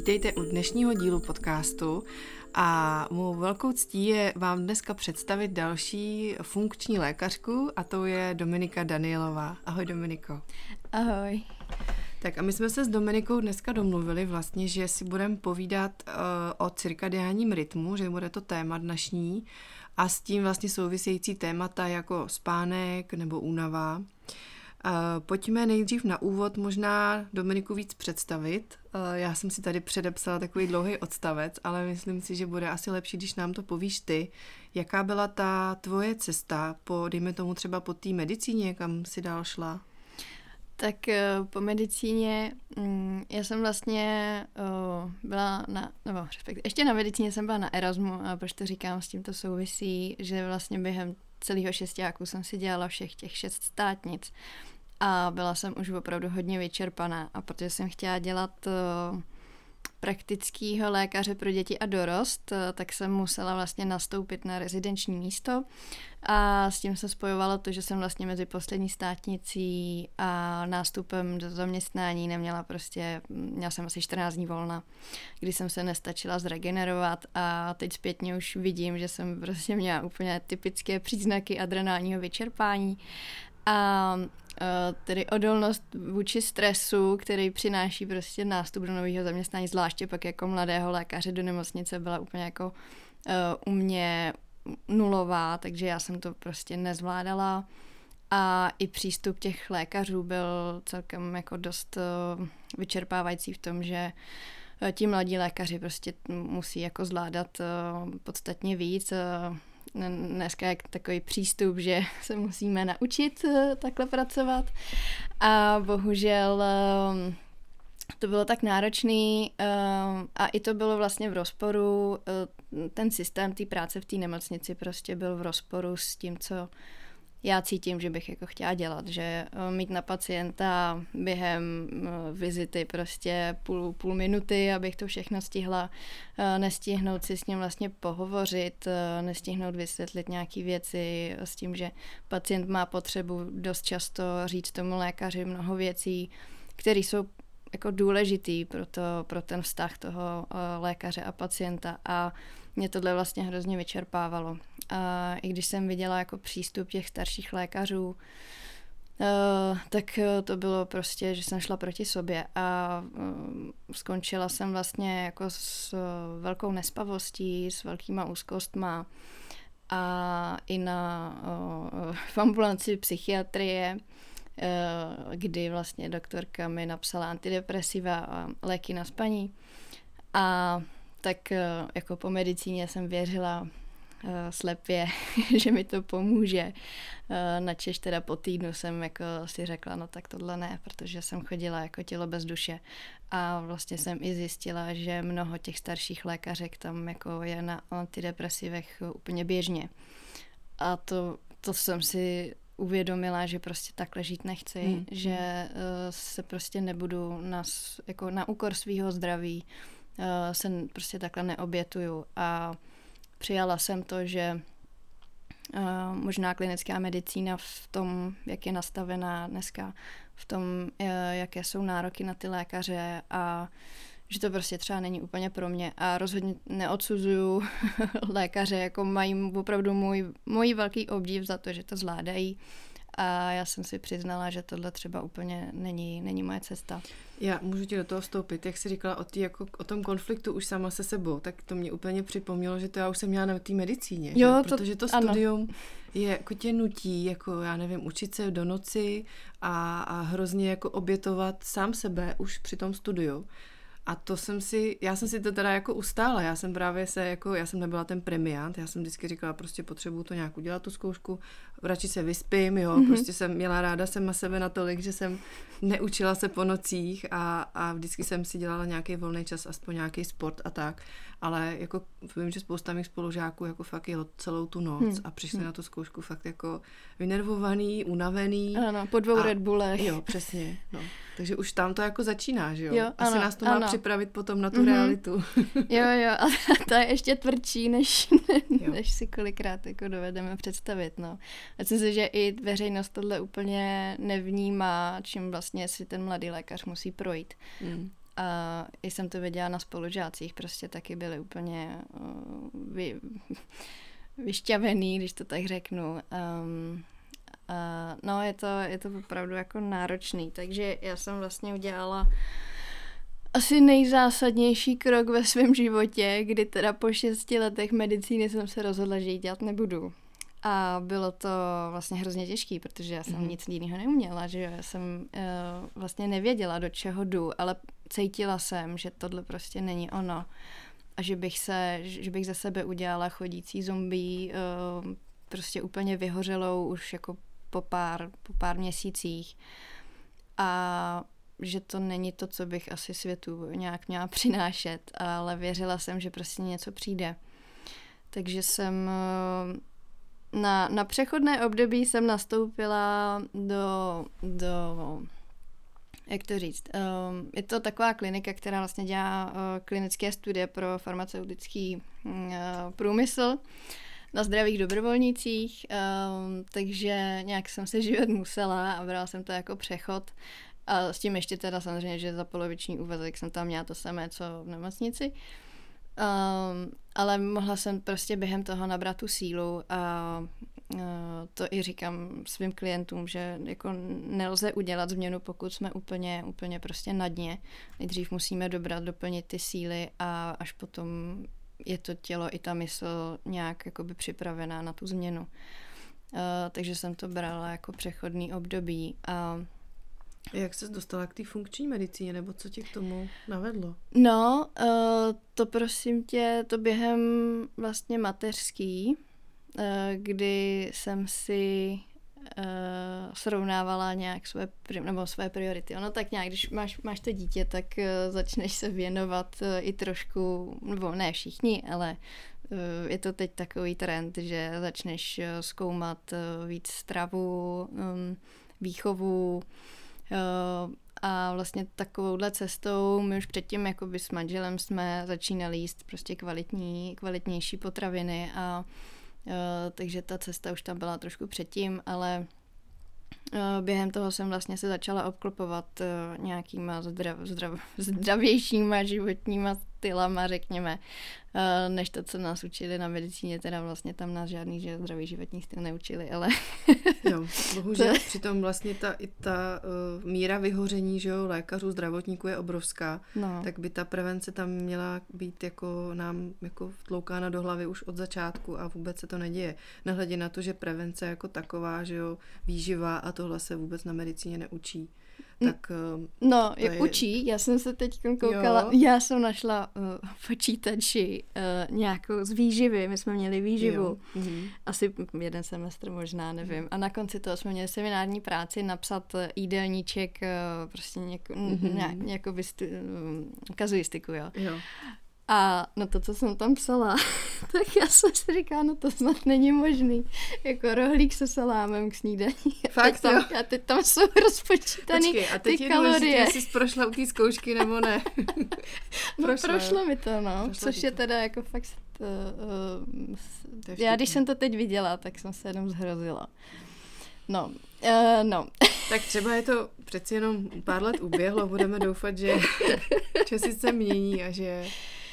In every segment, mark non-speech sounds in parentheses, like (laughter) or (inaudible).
Vítejte u dnešního dílu podcastu a mou velkou ctí je vám dneska představit další funkční lékařku a to je Dominika Danielová. Ahoj Dominiko. Ahoj. Tak a my jsme se s Dominikou dneska domluvili vlastně, že si budeme povídat uh, o cirkadiánním rytmu, že bude to téma dnešní a s tím vlastně související témata jako spánek nebo únava. Uh, pojďme nejdřív na úvod možná Dominiku víc představit. Uh, já jsem si tady předepsala takový dlouhý odstavec, ale myslím si, že bude asi lepší, když nám to povíš ty. Jaká byla ta tvoje cesta po, dejme tomu třeba po té medicíně, kam si dál šla? Tak eh, po medicíně, mm, já jsem vlastně byla na, nebo respektive, ještě na medicíně jsem byla na Erasmu a proč to říkám, s tím to souvisí, že vlastně během celého šestáku jsem si dělala všech těch šest státnic a byla jsem už opravdu hodně vyčerpaná. A protože jsem chtěla dělat praktického lékaře pro děti a dorost, eh, tak jsem musela vlastně nastoupit na rezidenční místo. A s tím se spojovalo to, že jsem vlastně mezi poslední státnicí a nástupem do zaměstnání neměla prostě, měla jsem asi 14 dní volna, kdy jsem se nestačila zregenerovat. A teď zpětně už vidím, že jsem prostě měla úplně typické příznaky adrenálního vyčerpání a Eh, tedy odolnost vůči stresu, který přináší prostě nástup do nového zaměstnání, zvláště pak jako mladého lékaře do nemocnice, byla úplně jako uh, u mě nulová, takže já jsem to prostě nezvládala. A i přístup těch lékařů byl celkem jako dost uh, vyčerpávající v tom, že ti mladí lékaři prostě musí jako zvládat podstatně víc. Dneska je takový přístup, že (laughs) se musíme naučit eh, takhle pracovat. A bohužel eh, to bylo tak náročný eh, a i to bylo vlastně v rozporu, ten systém té práce v té nemocnici prostě byl v rozporu s tím, co já cítím, že bych jako chtěla dělat, že eh, mít na pacienta během eh, vizity prostě půl, půl minuty, abych to všechno stihla, eh, nestihnout si s ním vlastně pohovořit, nestihnout vysvětlit nějaké věci s tím, že pacient má potřebu dost často říct tomu lékaři mnoho věcí, které jsou jako důležitý pro, to, pro ten vztah toho lékaře a pacienta. A mě tohle vlastně hrozně vyčerpávalo. A i když jsem viděla jako přístup těch starších lékařů, Uh, tak to bylo prostě, že jsem šla proti sobě a uh, skončila jsem vlastně jako s uh, velkou nespavostí, s velkýma úzkostma a i na v ambulanci psychiatrie, kdy vlastně doktorka mi napsala antidepresiva a léky na spaní a tak eh, jako po medicíně jsem věřila uh, slepě, (laughs) že mi to pomůže. Uh, načež teda po týdnu jsem jako si řekla, no tak tohle ne, protože jsem chodila jako tělo bez duše a vlastně jsem i zjistila, že mnoho těch starších lékařek tam jako je na antidepresivech úplně běžně. A to, to jsem si uvědomila, že prostě takhle žít nechci, hmm. že uh, se prostě nebudu na, jako na úkor svého zdraví uh, se prostě takhle neobětuju. A přijala jsem to, že uh, možná klinická medicína v tom, jak je nastavená dneska, v tom, uh, jaké jsou nároky na ty lékaře a že to prostě třeba není úplně pro mě. A rozhodně neodsuzuju (laughs) lékaře, jako mají opravdu můj, můj velký obdiv za to, že to zvládají a já jsem si přiznala, že tohle třeba úplně není, není moje cesta. Já můžu ti do toho vstoupit. Jak jsi říkala o, tý, jako, o tom konfliktu už sama se sebou, tak to mě úplně připomnělo, že to já už jsem měla na té medicíně. Jo, že? To, Protože to studium ano. je jako tě nutí, jako já nevím, učit se do noci a, a hrozně jako obětovat sám sebe už při tom studiu. A to jsem si, já jsem si to teda jako ustála, já jsem právě se jako, já jsem nebyla ten premiant, já jsem vždycky říkala, prostě potřebuju to nějak udělat, tu zkoušku, radši se vyspím, jo, mm-hmm. prostě jsem měla ráda sama sebe natolik, že jsem neučila se po nocích a, a vždycky jsem si dělala nějaký volný čas, aspoň nějaký sport a tak, ale jako vím, že spousta mých spolužáků jako fakt jelo celou tu noc hmm. a přišli hmm. na tu zkoušku fakt jako vynervovaný, unavený. Ano, po dvou a, Red Bullech. Jo, přesně, no. Takže už tam to jako začíná, že jo? jo Asi ano, nás to má ano. Připravit potom na tu mm-hmm. realitu. (laughs) jo, jo, a (laughs) to je ještě tvrdší, než, (laughs) než si kolikrát jako dovedeme představit, no. Myslím si, že i veřejnost tohle úplně nevnímá, čím vlastně si ten mladý lékař musí projít. Mm. a jsem to viděla na spolužácích, prostě taky byli úplně uh, vy, vyšťavený, když to tak řeknu. Um, uh, no, je to, je to opravdu jako náročný, takže já jsem vlastně udělala asi nejzásadnější krok ve svém životě, kdy teda po šesti letech medicíny jsem se rozhodla, že ji dělat nebudu. A bylo to vlastně hrozně těžký, protože já jsem mm. nic jiného neuměla, že já jsem uh, vlastně nevěděla, do čeho jdu, ale cítila jsem, že tohle prostě není ono. A že bych se, že bych ze sebe udělala chodící zombie, uh, prostě úplně vyhořelou už jako po pár, po pár měsících. A že to není to, co bych asi světu nějak měla přinášet, ale věřila jsem, že prostě něco přijde. Takže jsem na, na přechodné období jsem nastoupila do, do jak to říct, um, je to taková klinika, která vlastně dělá uh, klinické studie pro farmaceutický průmysl na zdravých dobrovolnících, um, takže nějak jsem se (laughs) živit musela a brala jsem to jako přechod. A s tím ještě teda samozřejmě, že za poloviční úvazek jsem tam měla to samé, co v nemocnici. Um, ale mohla jsem prostě během toho nabrat tu sílu a uh, to i říkám svým klientům, že jako nelze udělat změnu, pokud jsme úplně, úplně prostě na dně. Nejdřív musíme dobrat, doplnit ty síly a až potom je to tělo i ta mysl nějak jakoby připravená na tu změnu. Uh, takže jsem to brala jako přechodný období a jak se dostala k té funkční medicíně, nebo co tě k tomu navedlo? No, uh, to prosím tě, to během vlastně mateřský, uh, kdy jsem si uh, srovnávala nějak své, nebo své priority. Ono tak nějak, když máš, máš to dítě, tak začneš se věnovat i trošku, nebo ne všichni, ale je to teď takový trend, že začneš zkoumat víc stravu, um, výchovu, a vlastně takovouhle cestou my už předtím jakoby s manželem jsme začínali jíst prostě kvalitní, kvalitnější potraviny a takže ta cesta už tam byla trošku předtím, ale během toho jsem vlastně se začala obklopovat nějakýma zdrav, zdrav, (laughs) zdravějšíma životníma stylama, řekněme, eh, než to, co nás učili na medicíně, teda vlastně tam nás žádný že zdravý životní styl neučili, ale... (laughs) jo, bohužel to... přitom vlastně ta, i ta uh, míra vyhoření, že jo, lékařů, zdravotníků je obrovská, no. tak by ta prevence tam měla být jako nám jako vtloukána do hlavy už od začátku a vůbec se to neděje. Nehledě na to, že prevence jako taková, že jo, výživa a tohle se vůbec na medicíně neučí tak eh, No, je, je učí, já jsem se teď koukala, jo. já jsem našla uh, v počítači uh, nějakou z výživy, my jsme měli výživu, jo. Mhm. asi jeden semestr možná, nevím, a na konci toho jsme měli seminární práci napsat jídelníček, uh, prostě něko, mm-hmm. nějak, nějakou vystu, uh, kazuistiku, jo. jo. A na to, co jsem tam psala, (laughs) tak já jsem si říkala, no to snad není možný. Jako rohlík se salámem k snídaní. Fakt, a teď tam, a teď tam jsou (laughs) rozpočítané Počkej, a teď ty je kalorie. jestli jsi prošla u té zkoušky nebo ne. (laughs) no prošlo mi to, no. Prošlo což je teda jako fakt... Uh, uh, já když jsem to teď viděla, tak jsem se jenom zhrozila. No, uh, no. Tak třeba je to přeci jenom pár let uběhlo, budeme doufat, že časy se mění a že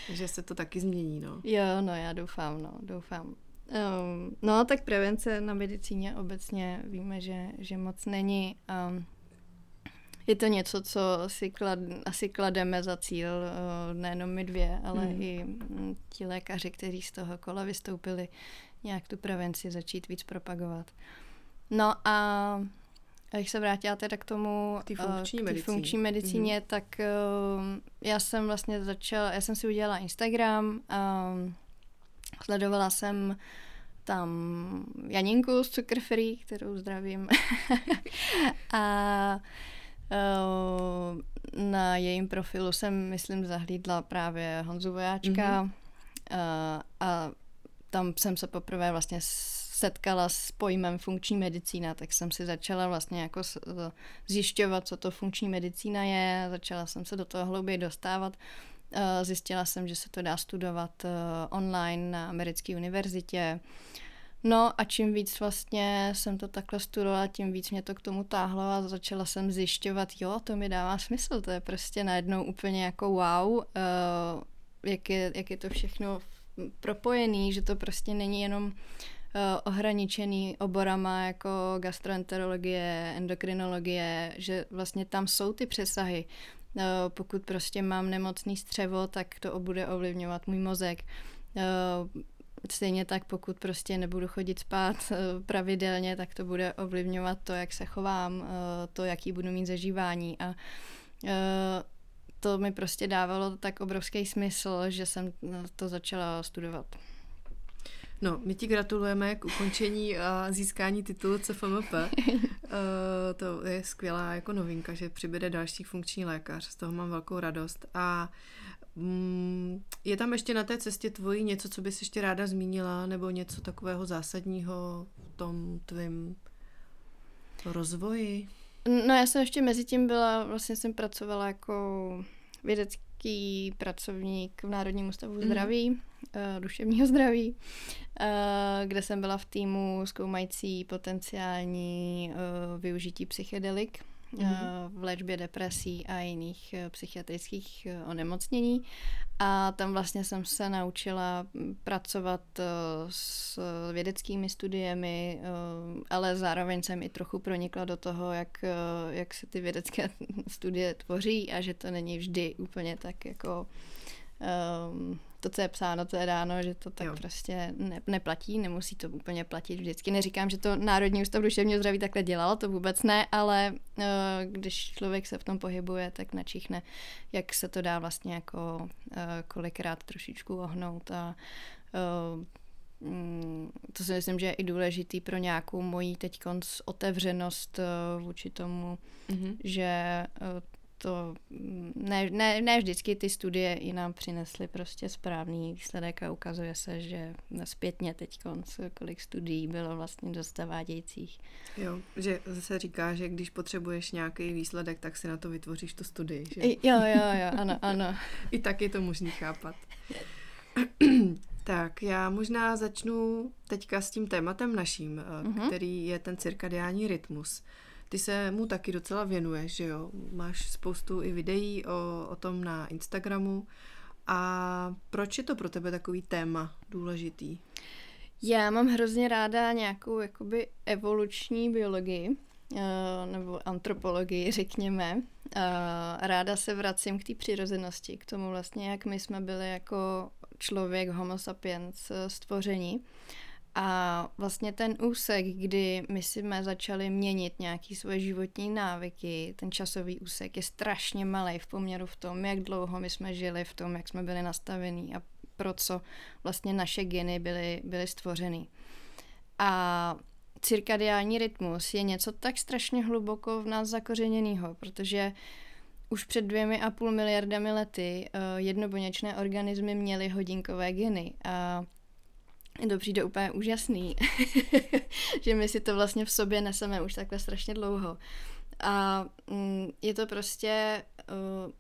že se to taky změní, no. Jo, no já doufám, no, doufám. Um, no, tak prevence na medicíně obecně víme, že, že moc není. Um, je to něco, co si klad, asi klademe za cíl, uh, nejenom my dvě, ale hmm. i um, ti lékaři, kteří z toho kola vystoupili, nějak tu prevenci začít víc propagovat. No a a jak se vrátila teda k tomu, k funkční, uh, funkční medicíně, mm-hmm. tak uh, já jsem vlastně začala, já jsem si udělala Instagram, um, sledovala jsem tam Janinku z Cukr Free, kterou zdravím. (laughs) a uh, na jejím profilu jsem, myslím, zahlídla právě Honzu Vojáčka mm-hmm. uh, a tam jsem se poprvé vlastně setkala s pojmem funkční medicína, tak jsem si začala vlastně jako zjišťovat, co to funkční medicína je, začala jsem se do toho hlouběji dostávat. Eh, zjistila jsem, že se to dá studovat eh, online na americké univerzitě. No a čím víc vlastně jsem to takhle studovala, tím víc mě to k tomu táhlo a začala jsem zjišťovat, jo, to mi dává smysl, to je prostě najednou úplně jako wow, jak, je, jak je to všechno propojený, že to prostě není jenom ohraničený oborama jako gastroenterologie, endokrinologie, že vlastně tam jsou ty přesahy. Uh, pokud prostě mám nemocný střevo, tak to bude ovlivňovat můj mozek. Uh, Stejně tak, pokud prostě nebudu chodit spát eh, pravidelně, tak to bude ovlivňovat to, jak se chovám, eh, to, jaký budu mít zažívání. A eh, to mi prostě dávalo tak obrovský smysl, že jsem to začala studovat. No, my ti gratulujeme k ukončení a získání titulu CFMP. (laughs) to je skvělá jako novinka, že přibude další funkční lékař. Z toho mám velkou radost. A Mm, je tam ještě na té cestě tvojí něco, co bys ještě ráda zmínila, nebo něco takového zásadního v tom tvém rozvoji? No já jsem ještě mezi tím byla, vlastně jsem pracovala jako vědecký pracovník v Národním ústavu mhm. zdraví, mm. Uh, duševního zdraví, uh, kde jsem byla v týmu zkoumající potenciální uh, využití psychedelik mm-hmm. v léčbě depresí a jiných eh, psychiatrických eh, onemocnění. A tam vlastně jsem se naučila mm, pracovat s vědeckými studiemi, ale zároveň jsem i trochu pronikla do toho, jak, jak se ty vědecké (laughs) studie tvoří a že to není vždy úplně tak jako um, to, co je psáno, to je dáno, že to tak jo. prostě ne, neplatí, nemusí to úplně platit vždycky. Neříkám, že to Národní ústav duševního zdraví takhle dělal, to vůbec ne, ale uh, když člověk se v tom pohybuje, tak načichne, jak se to dá vlastně jako uh, kolikrát trošičku ohnout a uh, to si myslím, že je i důležitý pro nějakou moji teď otevřenost vůči tomu, mm-hmm. že to ne, ne, ne vždycky ty studie i nám přinesly prostě správný výsledek a ukazuje se, že zpětně teď kolik studií bylo vlastně dost zavádějících. Jo, že se říká, že když potřebuješ nějaký výsledek, tak si na to vytvoříš tu studii, že? Jo, jo, jo, ano, ano. (laughs) I tak je to možný chápat. (clears throat) tak, já možná začnu teďka s tím tématem naším, uh-huh. který je ten cirkadiální rytmus. Ty se mu taky docela věnuješ, že jo? Máš spoustu i videí o, o tom na Instagramu. A proč je to pro tebe takový téma důležitý? Já mám hrozně ráda nějakou jakoby evoluční biologii, uh, nebo antropologii, řekněme. Uh, ráda se vracím k té přirozenosti, k tomu vlastně, jak my jsme byli jako člověk, homo sapiens, eh, stvoření. A vlastně ten úsek, kdy my jsme začali měnit nějaký svoje životní návyky, ten časový úsek je strašně malý v poměru v tom, jak dlouho my jsme žili, v tom, jak jsme byli nastavení a pro co vlastně naše geny byly, byly stvořeny. A cirkadiální rytmus je něco tak strašně hluboko v nás zakořeněného, protože už před dvěmi a půl miliardami lety uh, jednobuněčné organismy měly hodinkové geny a to přijde úplně úžasný, (laughs) že my si to vlastně v sobě neseme už takhle strašně dlouho. A mm, je to prostě uh,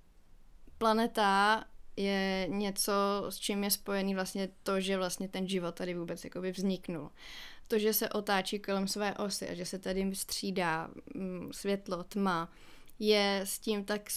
planeta je něco, s čím je spojený vlastně to, že vlastně ten život tady vůbec jakoby vzniknul. To, že se otáčí kolem své osy a že se tady střídá mm, světlo, tma, je s tím tak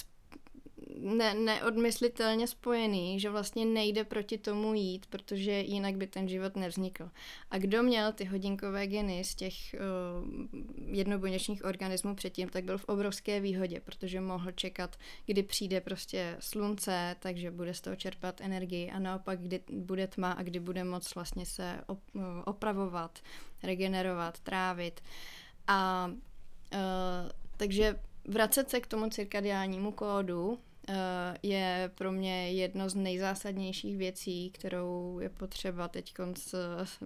ne, neodmyslitelně spojený, že vlastně nejde proti tomu jít, protože jinak by ten život nevznikl. A kdo měl ty hodinkové geny z těch uh, jednobuněčných organismů předtím, tak byl v obrovské výhodě, protože mohl čekat, kdy přijde prostě slunce, takže bude z toho čerpat energii a naopak, kdy bude tma a kdy bude moc vlastně se op, opravovat, regenerovat, trávit. A uh, takže vracet se k tomu cirkadiálnímu kódu je pro mě jedno z nejzásadnějších věcí, kterou je potřeba teď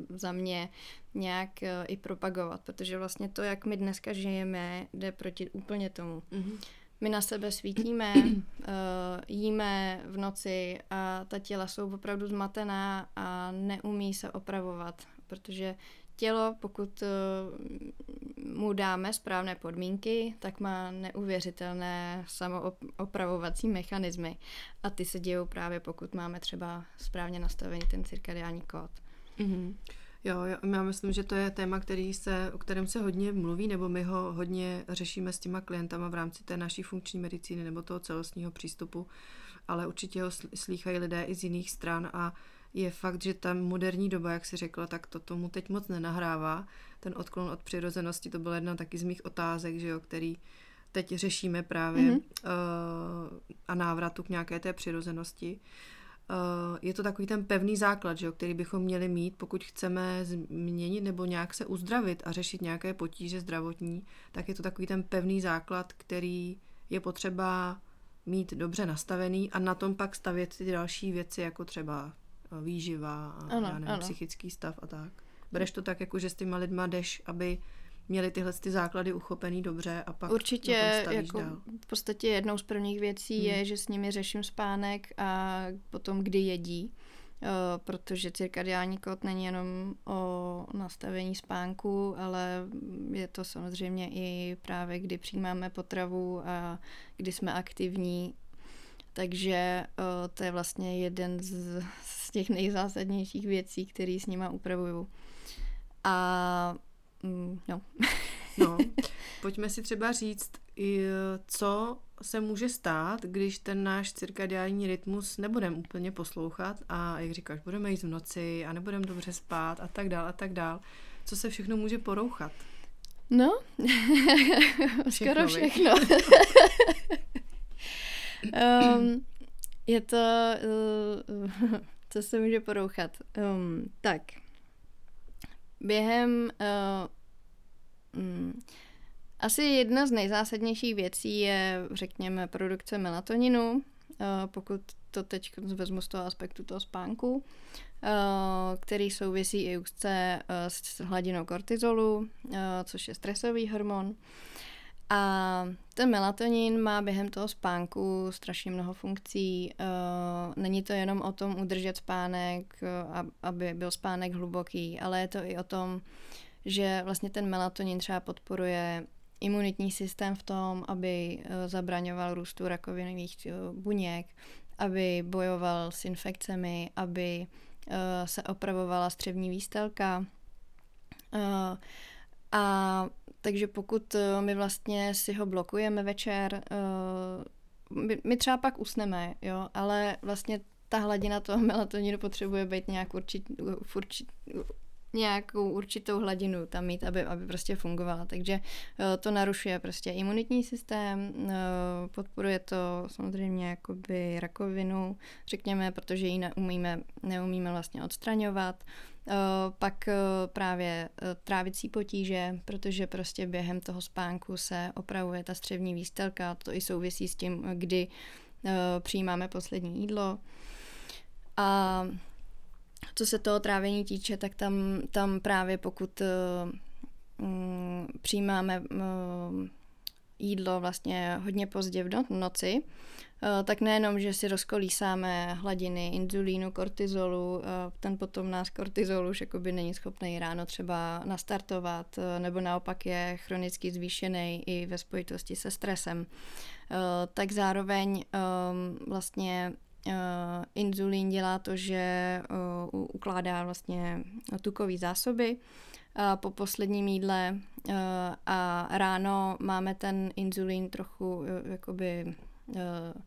za mě nějak eh, i propagovat, protože vlastně to, jak my dneska žijeme, jde proti úplně tomu. Mm-hmm. My na sebe svítíme, (clears throat) jíme v noci a ta těla jsou opravdu zmatená a neumí se opravovat, protože tělo, pokud eh, mu dáme správné podmínky, tak má neuvěřitelné samoopravovací mechanismy. A ty se dějou právě, pokud máme třeba správně nastavený ten cirkadiální kód. Mm-hmm. Jo, já myslím, že to je téma, který se, o kterém se hodně mluví, nebo my ho hodně řešíme s těma klientama v rámci té naší funkční medicíny nebo toho celostního přístupu, ale určitě ho slýchají lidé i z jiných stran a je fakt, že ta moderní doba, jak si řekla, tak to tomu teď moc nenahrává. Ten odklon od přirozenosti, to byla jedna taky z mých otázek, že jo, který teď řešíme právě mm-hmm. uh, a návratu k nějaké té přirozenosti. Uh, je to takový ten pevný základ, že jo, který bychom měli mít, pokud chceme změnit nebo nějak se uzdravit a řešit nějaké potíže zdravotní, tak je to takový ten pevný základ, který je potřeba mít dobře nastavený a na tom pak stavět ty další věci, jako třeba výživa a ano, já nevím, ano. psychický stav a tak. Bereš to tak, jako že s těma lidma jdeš, aby měli tyhle ty základy uchopený dobře a pak Určitě jako dál. v podstatě jednou z prvních věcí hmm. je, že s nimi řeším spánek a potom kdy jedí, uh, protože cirkadiální kód není jenom o nastavení spánku, ale je to samozřejmě i právě kdy přijímáme potravu a kdy jsme aktivní takže uh, to je vlastně jeden z, z těch nejzásadnějších věcí, které s nima upravuju. A mm, no. (laughs) no. Pojďme si třeba říct, co se může stát, když ten náš cirkadiální rytmus nebudeme úplně poslouchat a jak říkáš, budeme jít v noci a nebudeme dobře spát a tak dál a tak dál. Co se všechno může porouchat? No, (laughs) skoro všechno. (laughs) Um, je to, uh, (laughs) co se může porouchat. Um, tak, během uh, um, asi jedna z nejzásadnějších věcí je, řekněme, produkce melatoninu, uh, pokud to teď vezmu z toho aspektu toho spánku, uh, který souvisí i úzce uh, s hladinou kortizolu, což je stresový hormon. A ten melatonin má během toho spánku strašně mnoho funkcí. Uh, není to jenom o tom udržet spánek, uh, aby byl spánek hluboký, ale je to i o tom, že vlastně ten melatonin třeba podporuje imunitní systém v tom, aby uh, zabraňoval růstu rakovinových buněk, aby bojoval s infekcemi, aby se opravovala střevní výstelka. A takže pokud eh, my vlastně si ho blokujeme večer, eh, my, třeba pak usneme, jo, ale vlastně ta hladina toho (laughs) melatoninu potřebuje být nějak určit, určit, nějakou určitou hladinu tam mít, aby, aby prostě fungovala. Takže eh, to narušuje prostě imunitní systém, podporuje to samozřejmě jakoby rakovinu, řekněme, protože ji neumíme, neumíme vlastně odstraňovat. Eh, pak eh, právě eh, trávicí potíže, protože prostě během toho spánku se opravuje ta střevní výstelka, to i souvisí s tím, kdy přijímáme poslední jídlo. A co se toho trávení týče, tak tam, tam právě pokud mm, přijímáme jídlo vlastně hodně pozdě v noci, Eh, tak nejenom, že si rozkolísáme hladiny inzulínu, kortizolu, eh, ten potom nás kortizol už jakoby není schopný ráno třeba nastartovat, eh, nebo naopak je chronicky zvýšený i ve spojitosti se stresem. Tak zároveň ehm, vlastně inzulín dělá to, že ukládá vlastně tukové zásoby po posledním jídle a ráno máme ten inzulín trochu jakoby Eh,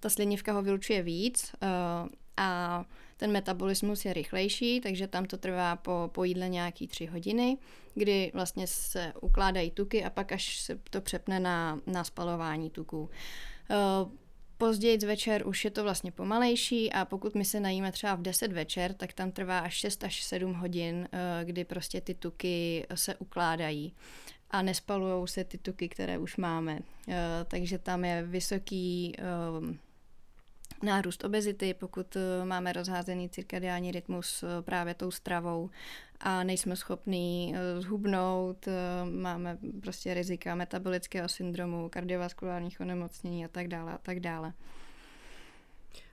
ta slinivka ho vylučuje víc eh, a ten metabolismus je rychlejší, takže tam to trvá po, po jídle nějaký tři hodiny, kdy vlastně se ukládají tuky a pak až se to přepne na, na spalování tuků. Eh, později večer už je to vlastně pomalejší a pokud my se najíme třeba v 10 večer, tak tam trvá až 6 až 7 hodin, kdy prostě ty tuky se ukládají a nespalují se ty tuky, které už máme. Uh, takže tam je vysoký uh, nárůst obezity, pokud uh, máme rozházený cirkadiální rytmus uh, právě tou stravou a nejsme schopní uh, zhubnout, máme prostě rizika metabolického syndromu, kardiovaskulárních onemocnění a tak dále a tak dále.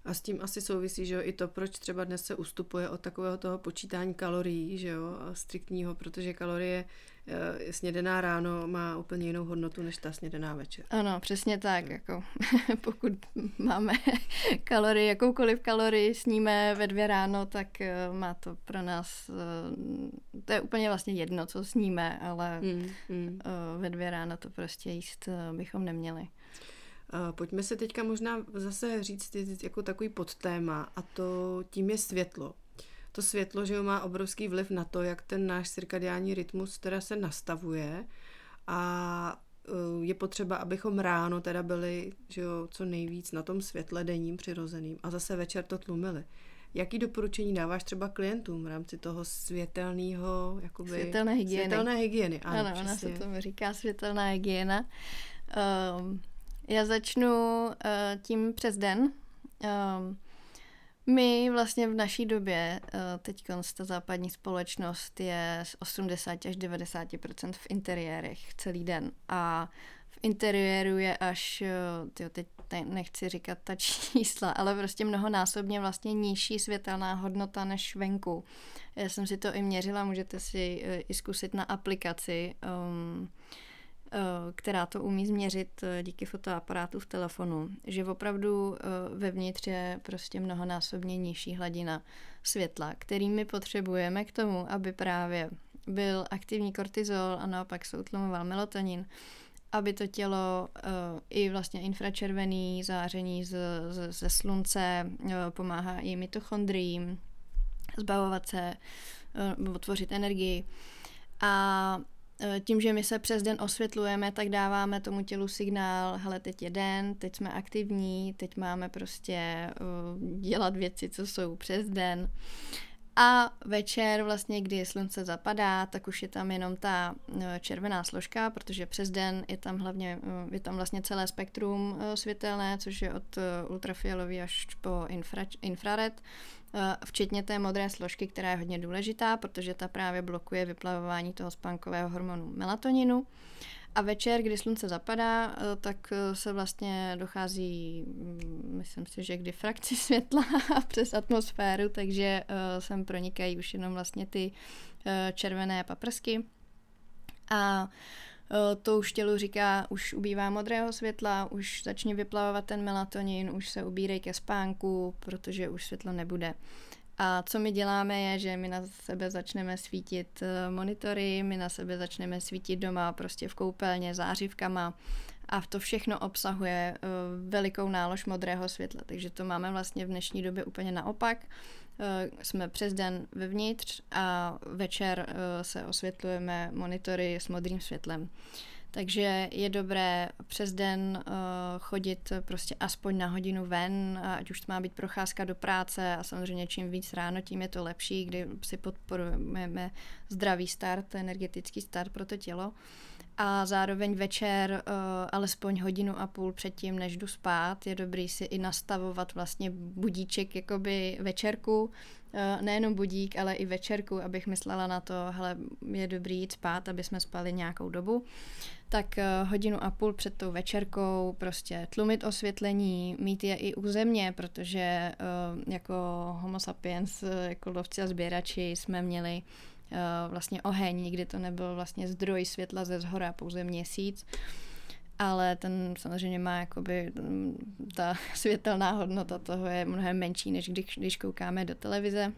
A s tím asi souvisí, že jo, i to, proč třeba dnes se ustupuje od takového toho počítání kalorií, že jo, striktního, protože kalorie Eh, snědená ráno má úplně jinou hodnotu než ta snědená večer. Ano, přesně tak. Jako, (laughs) pokud máme kalorii, jakoukoliv kalorii sníme ve dvě ráno, tak eh, má to pro nás, eh, to je úplně vlastně jedno, co sníme, ale mm, mm. ve dvě ráno to prostě jíst bychom neměli. Pojďme se teďka možná zase říct jako takový podtéma a to tím je světlo to světlo, že má obrovský vliv na to, jak ten náš cirkadiální rytmus teda se nastavuje a eh, je potřeba, abychom ráno teda byli že jo, co nejvíc na tom světle denním přirozeným a zase večer to tlumili. Jaký doporučení dáváš třeba klientům v rámci toho světelného, jakoby... Světelné hygieny. Světelné hygieny, ano, ano ona se tomu říká světelná hygiena. Um, já začnu uh, tím přes den. Um, my vlastně v naší době, eh, teď ta západní společnost je z 80 až 90 v interiérech celý den a v interiéru je až, eh, tyjo, teď nechci říkat ta (laughs) čísla, ale prostě mnohonásobně vlastně nižší světelná hodnota než venku. Já jsem si to i měřila, můžete si eh, i zkusit na aplikaci. Um, která to umí změřit eh, díky fotoaparátu v telefonu, že opravdu eh, vevnitř je prostě mnohonásobně nižší hladina světla, který my potřebujeme k tomu, aby právě byl aktivní kortizol a naopak se utlumoval melatonin, aby to tělo i vlastně infračervený záření z, z, ze slunce pomáhá i mitochondriím, zbavovat se, tvořit energii. A Eh, tím, že my se přes den osvětlujeme, tak dáváme tomu tělu signál, hele, teď je den, teď jsme aktivní, teď máme prostě uh, dělat věci, co jsou přes den. A večer vlastně, kdy slunce zapadá, tak už je tam jenom ta eh, červená složka, protože přes den je tam hlavně, je tam vlastně celé spektrum světelné, což je od ultrafialový až po infra, infrared. Eh, včetně té modré složky, která je hodně důležitá, protože ta právě blokuje vyplavování toho spánkového hormonu melatoninu. A večer, kdy slunce zapadá, eh, tak eh, se vlastně dochází, mm, myslím si, že k difrakci (laughs) světla (laughs) přes atmosféru, takže sem pronikají už jenom vlastně ty červené paprsky. A Eh, to už tělu říká, už ubývá modrého světla, už začne vyplavovat ten melatonin, už se ubírej ke spánku, protože už světlo nebude. A co my děláme je, že my na sebe začneme svítit eh, monitory, my na sebe začneme svítit doma prostě v koupelně zářivkama a to všechno obsahuje eh, velikou nálož modrého světla. Takže to máme vlastně v dnešní době úplně naopak. Eh, jsme přes den vevnitř a večer se osvětlujeme monitory s modrým světlem. Takže je dobré přes den uh, chodit prostě aspoň na hodinu ven, ať už to má být procházka do práce a samozřejmě čím víc ráno, tím je to lepší, kdy si podporujeme zdravý start, energetický start pro to tělo. A zároveň večer, uh, alespoň hodinu a půl předtím, než jdu spát, je dobrý si i nastavovat vlastně budíček jakoby večerku, nejenom budík, ale i večerku, abych myslela na to, hele, je dobrý jít spát, aby jsme spali nějakou dobu. Tak uh, hodinu a půl před tou večerkou prostě tlumit osvětlení, mít je i u země, protože uh, jako homo sapiens, jako lovci a sběrači jsme měli vlastně oheň, nikdy to nebyl vlastně zdroj světla ze zhora, pouze měsíc ale ten samozřejmě má jakoby mm, ta (laughs) světelná hodnota toho je mnohem menší, než když, když koukáme do televize.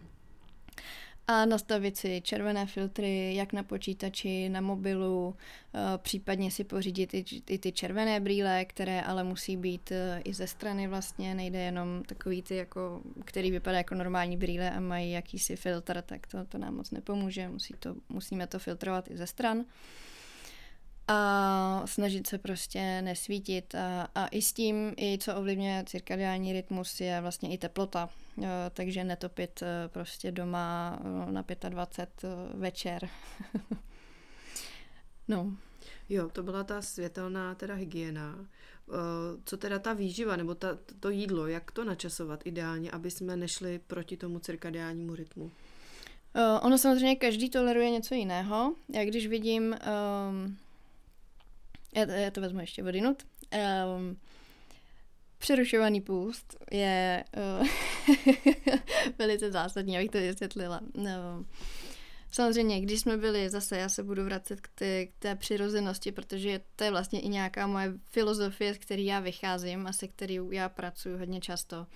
A nastavit si červené filtry jak na počítači, na mobilu, eh, případně si pořídit i, i ty červené brýle, které ale musí být eh, i ze strany vlastně, nejde jenom takový ty, jako, který vypadá jako normální brýle a mají jakýsi filtr, tak to, to nám moc nepomůže, musí to, musíme to filtrovat i ze stran a snažit se prostě nesvítit a, a i s tím, i co ovlivňuje cirkadiální rytmus je vlastně i teplota, takže netopit e, prostě doma e, na 25 e, večer. (laughs) no. Jo, to byla ta světelná teda hygiena. Co teda ta výživa nebo ta, to jídlo, jak to načasovat ideálně, aby jsme nešli proti tomu cirkadiálnímu rytmu? Ono samozřejmě každý toleruje něco jiného. Já když vidím um, já, já to vezmu ještě odinut. Um, Přerušovaný půst je uh, (laughs) velice zásadní, abych to vysvětlila. No. Samozřejmě, když jsme byli, zase já se budu vracet k té, k té přirozenosti, protože to je vlastně i nějaká moje filozofie, z které já vycházím a se kterou já pracuji hodně často.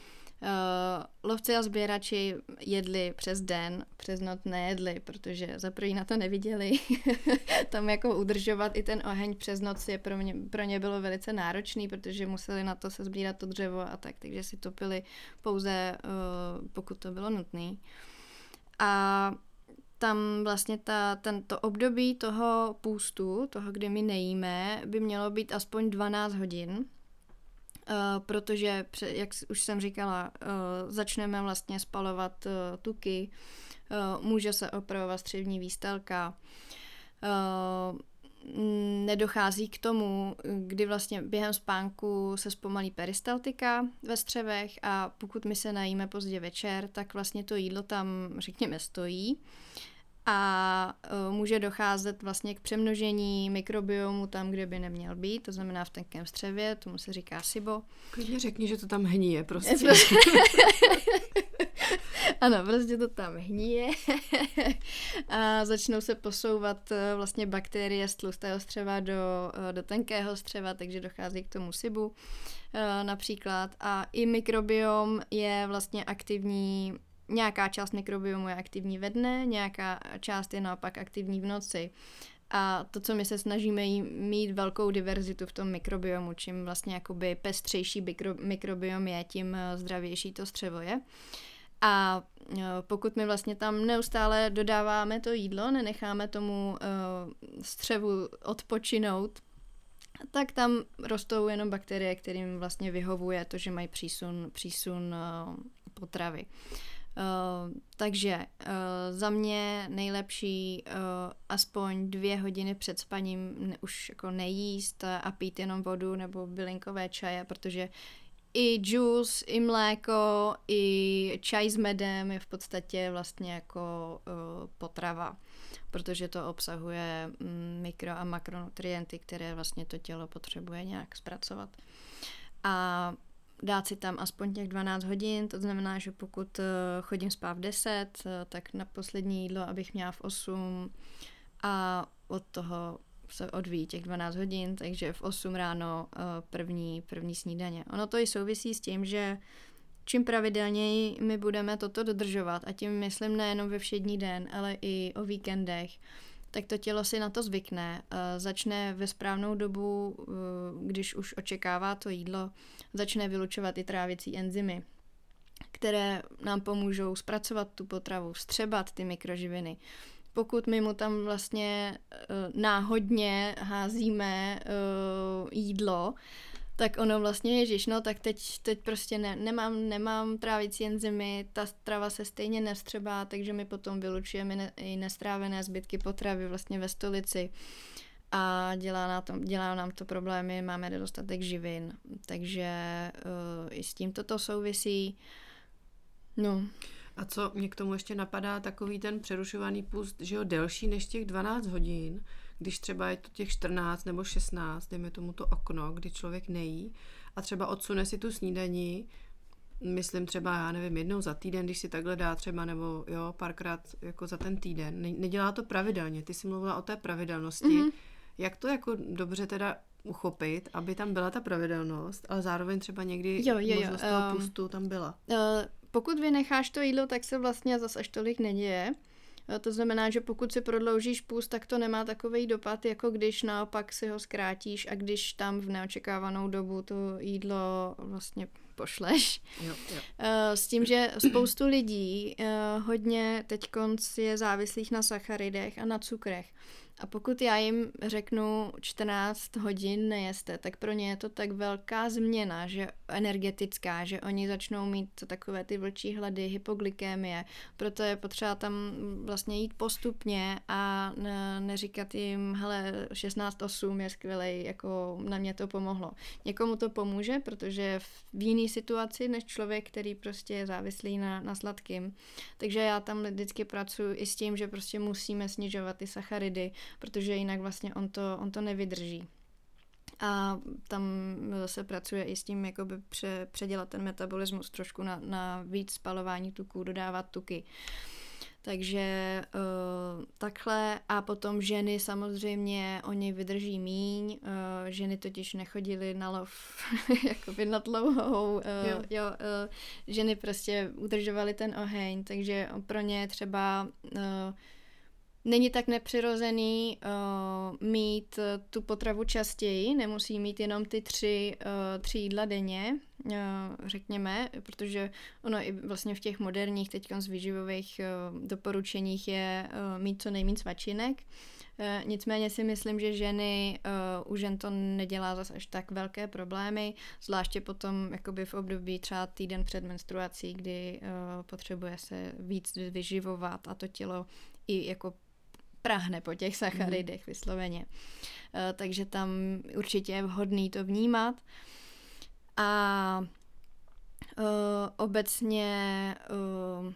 Uh, lovci a sběrači jedli přes den, přes noc nejedli, protože za první na to neviděli. (laughs) Tam jako udržovat i ten oheň přes noc je pro, mě, pro ně bylo velice náročný, protože museli na to se sbírat to dřevo a tak, takže si topili pouze, uh, pokud to bylo nutné. A tam vlastně ta, tento období toho půstu, toho, kdy my nejíme, by mělo být aspoň 12 hodin, Uh, protože, jak už jsem říkala, uh, začneme vlastně spalovat uh, tuky, uh, může se opravovat střevní výstelka, uh, nedochází k tomu, kdy vlastně během spánku se zpomalí peristaltika ve střevech a pokud my se najíme pozdě večer, tak vlastně to jídlo tam, řekněme, stojí a uh, může docházet vlastně k přemnožení mikrobiomu tam, kde by neměl být, to znamená v tenkém střevě, tomu se říká SIBO. Klidně řekni, že to tam hníje prostě. (laughs) ano, prostě to tam hníje a začnou se posouvat uh, vlastně bakterie z tlustého střeva do, uh, do tenkého střeva, takže dochází k tomu SIBu například. A i mikrobiom je vlastně aktivní nějaká část mikrobiomu je aktivní ve dne, nějaká část je naopak aktivní v noci. A to, co my se snažíme mít velkou diverzitu v tom mikrobiomu, čím vlastně jakoby pestřejší mikro, mikrobiom je, tím eh, zdravější to střevo je. A eh, pokud my vlastně tam neustále dodáváme to jídlo, nenecháme tomu uh, střevu odpočinout, tak tam rostou jenom bakterie, kterým vlastně vyhovuje to, že mají přísun, přísun potravy. Uh, Uh, takže uh, za mě nejlepší uh, aspoň dvě hodiny před spaním ne, už jako nejíst a pít jenom vodu nebo bylinkové čaje, protože i džus, i mléko, i čaj s medem je v podstatě vlastně jako uh, potrava, protože to obsahuje mm, mikro a makronutrienty, které vlastně to tělo potřebuje nějak zpracovat. A dát si tam aspoň těch 12 hodin, to znamená, že pokud eh, chodím spát v 10, eh, tak na poslední jídlo, abych měla v 8 a od toho se odvíjí těch 12 hodin, takže v 8 ráno eh, první, první snídaně. Ono to i souvisí s tím, že čím pravidelněji my budeme toto dodržovat, a tím myslím nejenom ve všední den, ale i o víkendech, tak to tělo si na to zvykne, začne ve správnou dobu, eh, když už očekává to jídlo, začne vylučovat i trávicí enzymy, které nám pomůžou zpracovat tu potravu, střebat ty mikroživiny. Pokud my mu tam vlastně eh, náhodně házíme eh, jídlo, tak ono vlastně, ježiš, no tak teď, teď prostě ne, nemám, nemám trávicí enzymy, ta strava se stejně nevstřebá, takže my potom vylučujeme ne, i nestrávené zbytky potravy vlastně ve stolici a dělá, na tom, dělá nám to problémy, máme nedostatek živin, takže uh, i s tím toto souvisí. No. A co mě k tomu ještě napadá, takový ten přerušovaný pust, že jo, delší než těch 12 hodin, když třeba je to těch 14 nebo 16, dejme tomu to okno, kdy člověk nejí a třeba odsune si tu snídaní, myslím třeba, já nevím, jednou za týden, když si takhle dá třeba, nebo jo, párkrát jako za ten týden. Ne, nedělá to pravidelně. Ty jsi mluvila o té pravidelnosti. Mm-hmm. Jak to jako dobře teda uchopit, aby tam byla ta pravidelnost, ale zároveň třeba někdy jo, jo, jo. možnost toho um, pustu tam byla? Uh, pokud vynecháš to jídlo, tak se vlastně zase až tolik neděje. To znamená, že pokud si prodloužíš půst, tak to nemá takový dopad, jako když naopak si ho zkrátíš a když tam v neočekávanou dobu to jídlo vlastně pošleš. Jo, jo. Eh, s tím, že spoustu lidí eh, hodně teď je závislých na sacharidech a na cukrech. A pokud já jim řeknu 14 hodin nejeste, tak pro ně je to tak velká změna, že energetická, že oni začnou mít takové ty vlčí hlady, hypoglykémie, proto je potřeba tam vlastně jít postupně a ne, neříkat jim, hele, 16-8 je skvělej, jako na mě to pomohlo. Někomu to pomůže, protože v jiný situaci než člověk, který prostě je závislý na, na sladkým. Takže já tam vždycky pracuji i s tím, že prostě musíme snižovat ty sacharidy, protože jinak vlastně on to, on to nevydrží. A tam se pracuje i s tím, jakoby pře, předělat ten metabolismus trošku na, na víc spalování tuků, dodávat tuky. Takže uh, takhle a potom ženy samozřejmě, oni vydrží míň, uh, ženy totiž nechodily na lov (laughs) jakoby na dlouhou, uh, jo. Jo, uh, ženy prostě udržovaly ten oheň, takže pro ně třeba uh, Není tak nepřirozený uh, mít uh, tu potravu častěji, nemusí mít jenom ty tři, uh, tři jídla denně, uh, řekněme, protože ono i vlastně v těch moderních teď z výživových uh, doporučeních je uh, mít co nejméně svačinek. Uh, nicméně si myslím, že ženy, uh, u žen to nedělá zase až tak velké problémy, zvláště potom jakoby v období třeba týden před menstruací, kdy uh, potřebuje se víc vyživovat a to tělo i jako prahne po těch sacharidech mm. vysloveně. Uh, takže tam určitě je vhodný to vnímat. A uh, obecně uh,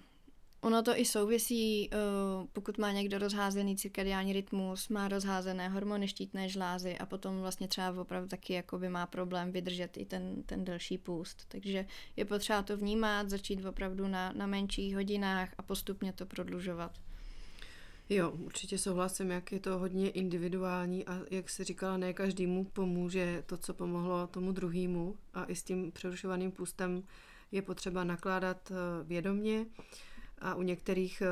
ono to i souvisí, uh, pokud má někdo rozházený cirkadiální rytmus, má rozházené hormony štítné žlázy a potom vlastně třeba opravdu taky jakoby má problém vydržet i ten, ten delší půst. Takže je potřeba to vnímat, začít opravdu na, na menších hodinách a postupně to prodlužovat. Jo, určitě souhlasím, jak je to hodně individuální a jak se říkala, ne každému pomůže to, co pomohlo tomu druhému a i s tím přerušovaným půstem je potřeba nakládat eh, vědomně a u některých eh,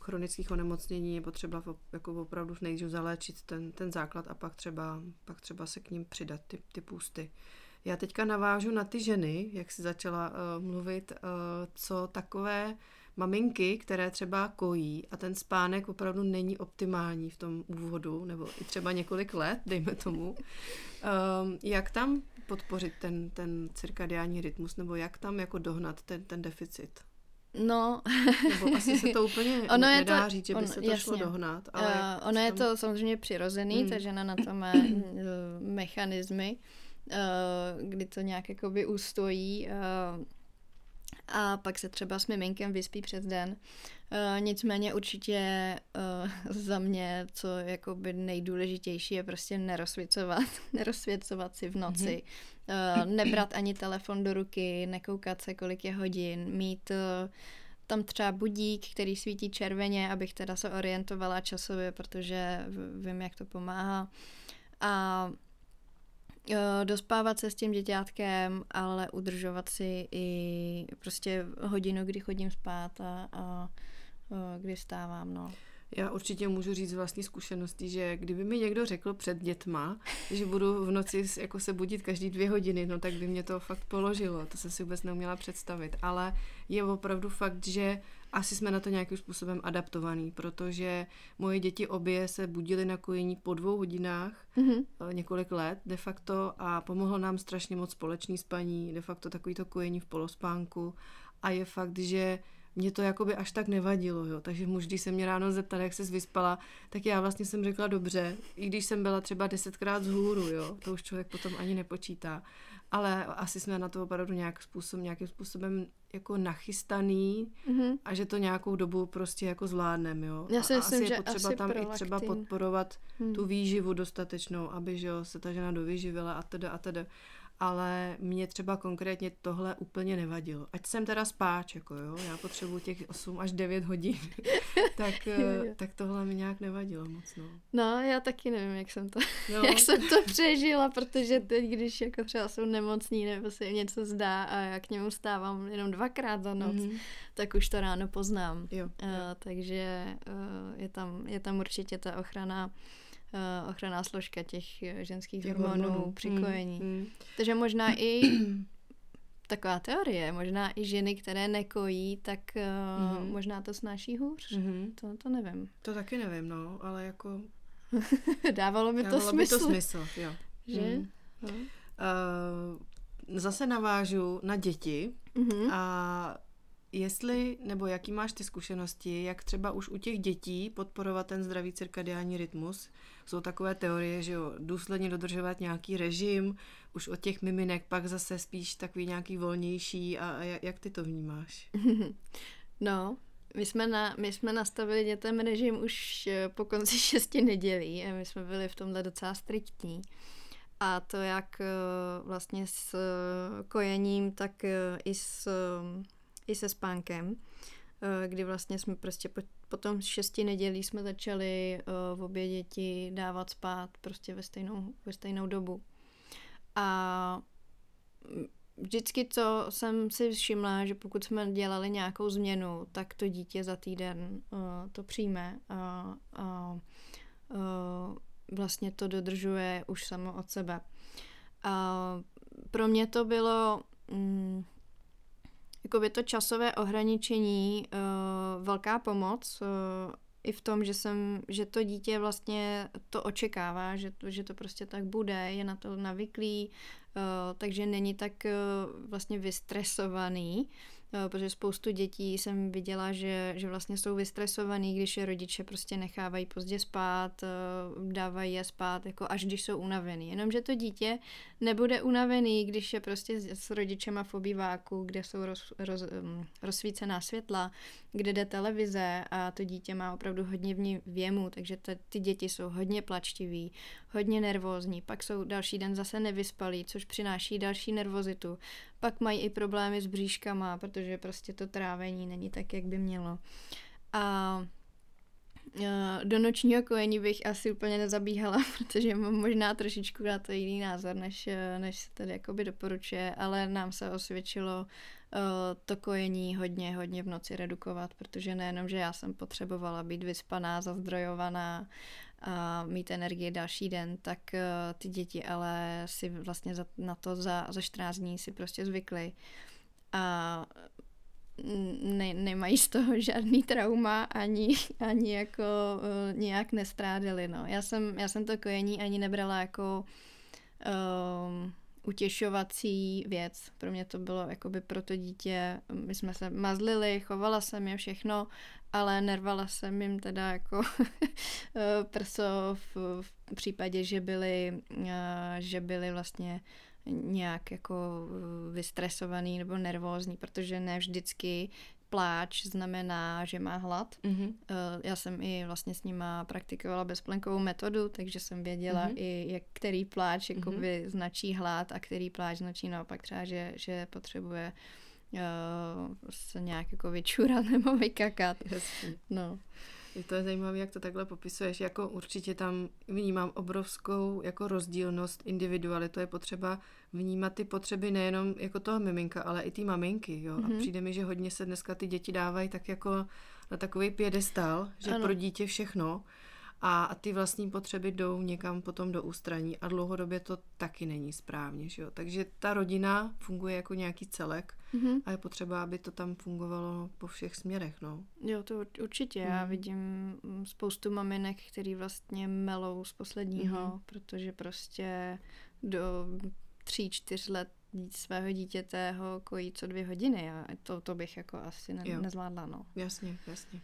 chronických onemocnění je potřeba jako opravdu nejdřív zaléčit ten, ten základ a pak třeba, pak třeba se k ním přidat ty, ty půsty. Já teďka navážu na ty ženy, jak si začala uh, mluvit, uh, co takové maminky, které třeba kojí a ten spánek opravdu není optimální v tom úvodu, nebo i třeba několik let, dejme tomu, um, jak tam podpořit ten, ten cirkadiální rytmus, nebo jak tam jako dohnat ten, ten deficit? No. Nebo asi se to úplně (laughs) ono nedá je to, říct, že by on, se to jasně. šlo dohnat. Ale uh, ono je to samozřejmě přirozený, mm. ta žena na to má uh, (clears throat) mechanismy, uh, kdy to nějak jakoby ustojí. Uh, a pak se třeba s miminkem vyspí přes den. Uh, nicméně určitě uh, (laughs) za mě, co jakoby nejdůležitější je prostě nerozsvěcovat, (laughs) nerozsvěcovat si v noci, mm-hmm. uh, nebrat ani telefon do ruky, nekoukat se, kolik je hodin, mít uh, tam třeba budík, který svítí červeně, abych teda se orientovala časově, protože vím, jak to pomáhá. A dospávat se s tím děťátkem, ale udržovat si i prostě hodinu, kdy chodím spát a, a, a kdy stávám, no. Já určitě můžu říct z vlastní zkušenosti, že kdyby mi někdo řekl před dětma, že budu v noci jako se budit každý dvě hodiny, no tak by mě to fakt položilo. To jsem si vůbec neuměla představit. Ale je opravdu fakt, že asi jsme na to nějakým způsobem adaptovaný, protože moje děti obě se budily na kojení po dvou hodinách mm-hmm. několik let de facto a pomohlo nám strašně moc společný spaní, de facto takovýto kojení v polospánku a je fakt, že mě to jakoby až tak nevadilo, jo. Takže muž, když se mě ráno zeptal, jak se vyspala, tak já vlastně jsem řekla dobře, i když jsem byla třeba desetkrát z hůru, jo. To už člověk potom ani nepočítá. Ale asi jsme na to opravdu nějak způsob, nějakým způsobem jako nachystaný mm-hmm. a že to nějakou dobu prostě jako zvládneme, jo. Já si a myslím, asi je potřeba asi tam i třeba podporovat hmm. tu výživu dostatečnou, aby že jo, se ta žena dovyživila a teda a teda ale mě třeba konkrétně tohle úplně nevadilo. Ať jsem teda spáč, jako jo, já potřebuji těch 8 až 9 hodin, (laughs) tak, jo, jo. Eh, tak tohle mi nějak nevadilo moc, no. No, já taky nevím, jak jsem to, no. (laughs) jak jsem to (laughs) přežila, protože teď, když jako třeba jsou nemocní nebo se jim něco zdá a já k němu stávám jenom dvakrát za noc, mm-hmm. tak už to ráno poznám. Jo, jo. Uh, takže uh, je, tam, je tam určitě ta ochrana uh, ochranná složka těch eh, ženských těch hormonů, hormonů při kojení. Mm, mm. Takže možná (clears throat) i taková teorie, možná i ženy, které nekojí, tak uh, mm-hmm. možná to snáší hůř. Mm-hmm. To, to nevím. To taky nevím, no, ale jako... (laughs) Dávalo mi Dávalo to smysl. to smysl, jo. Že? Mm. No. Uh, zase navážu na děti mm-hmm. a Jestli, nebo jaký máš ty zkušenosti, jak třeba už u těch dětí podporovat ten zdravý cirkadiální rytmus? Jsou takové teorie, že jo, důsledně dodržovat nějaký režim, už od těch miminek pak zase spíš takový nějaký volnější a jak ty to vnímáš? (laughs) No, my jsme, na, my jsme nastavili dětem režim už eh, po konci (laughs) šesti nedělí a my jsme byli v tomhle docela striktní. A to jak vlastně s kojením, tak i, s, i se spánkem, kdy vlastně jsme prostě po, potom z šesti nedělí jsme začali v obě děti dávat spát prostě ve stejnou, ve stejnou dobu. A vždycky, co jsem si všimla, že pokud jsme dělali nějakou změnu, tak to dítě za týden uh, to přijme a, a uh, vlastně to dodržuje už samo od sebe. A pro mě to bylo um, by to časové ohraničení uh, velká pomoc uh, i v tom, že jsem, že to dítě vlastně to očekává, že to, že to prostě tak bude, je na to navyklý, uh, takže není tak uh, vlastně vystresovaný. Eh, protože spoustu dětí jsem viděla, že, že vlastně jsou vystresovaný, když je rodiče prostě nechávají pozdě spát, eh, dávají je spát, jako až když jsou unavený. Jenomže to dítě nebude unavený, když je prostě s rodičema v obýváku, kde jsou roz, roz, mm, rozsvícená světla, kde jde televize a to dítě má opravdu hodně v ní věmu, takže t- ty děti jsou hodně plačtiví, hodně nervózní, pak jsou další den zase nevyspalí, což přináší další nervozitu. Pak mají i problémy s bříškama, protože prostě to trávení není tak, jak by mělo. A do nočního kojení bych asi úplně nezabíhala, (laughs) protože mám možná trošičku na to jiný názor, než, než se tady jakoby doporučuje, ale nám se osvědčilo to kojení hodně, hodně v noci redukovat, protože nejenom, že já jsem potřebovala být vyspaná, zazdrojovaná a mít energii další den, tak ty děti ale si vlastně za, na to za, za 14 dní si prostě zvykly a ne, nemají z toho žádný trauma, ani, (laughs) ani jako uh, nějak nestrádili, no. Já jsem, já jsem to kojení ani nebrala jako um, utěšovací věc. Pro mě to bylo jakoby pro to dítě, my jsme se mazlili, chovala jsem je všechno, ale nervala jsem jim teda jako (laughs) prso v, v případě, že byli, uh, že byli vlastně nějak jako uh, vystresovaný nebo nervózní, protože ne vždycky pláč znamená, že má hlad. Mm-hmm. Já jsem i vlastně s nima praktikovala bezplenkovou metodu, takže jsem věděla mm-hmm. i, jak který pláč jakoby mm-hmm. značí hlad a který pláč značí naopak třeba, že, že potřebuje uh, se nějak jako vyčurat (laughs) nebo vykakat. Jasně. No. Je to zajímavé, jak to takhle popisuješ. Jako určitě tam vnímám obrovskou jako rozdílnost, individualitu. Je potřeba vnímat ty potřeby nejenom jako toho miminka, ale i ty maminky. Jo? Mm-hmm. A mhm. přijde mi, že hodně se dneska ty děti dávají tak jako na takový pědestal, že ano. pro dítě všechno a, a ty vlastní potřeby jdou někam potom do ústraní a dlouhodobě to taky není správně. Že jo? Takže ta rodina funguje jako nějaký celek mm-hmm. a je potřeba, aby to tam fungovalo po všech směrech. No. Jo, to určitě. Mm. Já mhm. vidím spoustu maminek, který vlastně melou z posledního, mm-hmm. protože prostě do tří, čtyř let svého dítěte ho kojí co dvě hodiny a to, to bych jako asi ne, nezvládla. No. Jasně, jasně.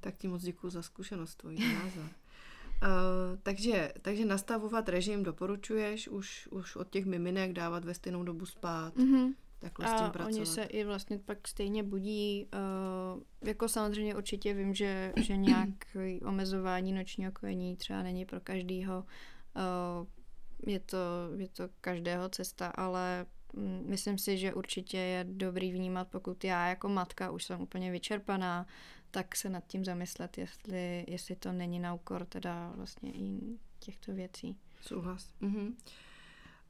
Tak ti moc děkuji za zkušenost tvojí názor. Uh, (laughs) takže, takže nastavovat režim doporučuješ už, už od těch miminek dávat ve stejnou dobu spát, mm-hmm. takhle a s tím pracovat. oni se i vlastně pak stejně budí, uh, jako samozřejmě určitě vím, že, že nějak (clears throat) omezování nočního kojení třeba není pro každýho, uh, je to, je to každého cesta, ale mm, myslím si, že určitě je dobrý vnímat, pokud já jako matka už jsem úplně vyčerpaná, tak se nad tím zamyslet, jestli, jestli to není na úkor teda vlastně i těchto věcí. Souhlas. Mhm.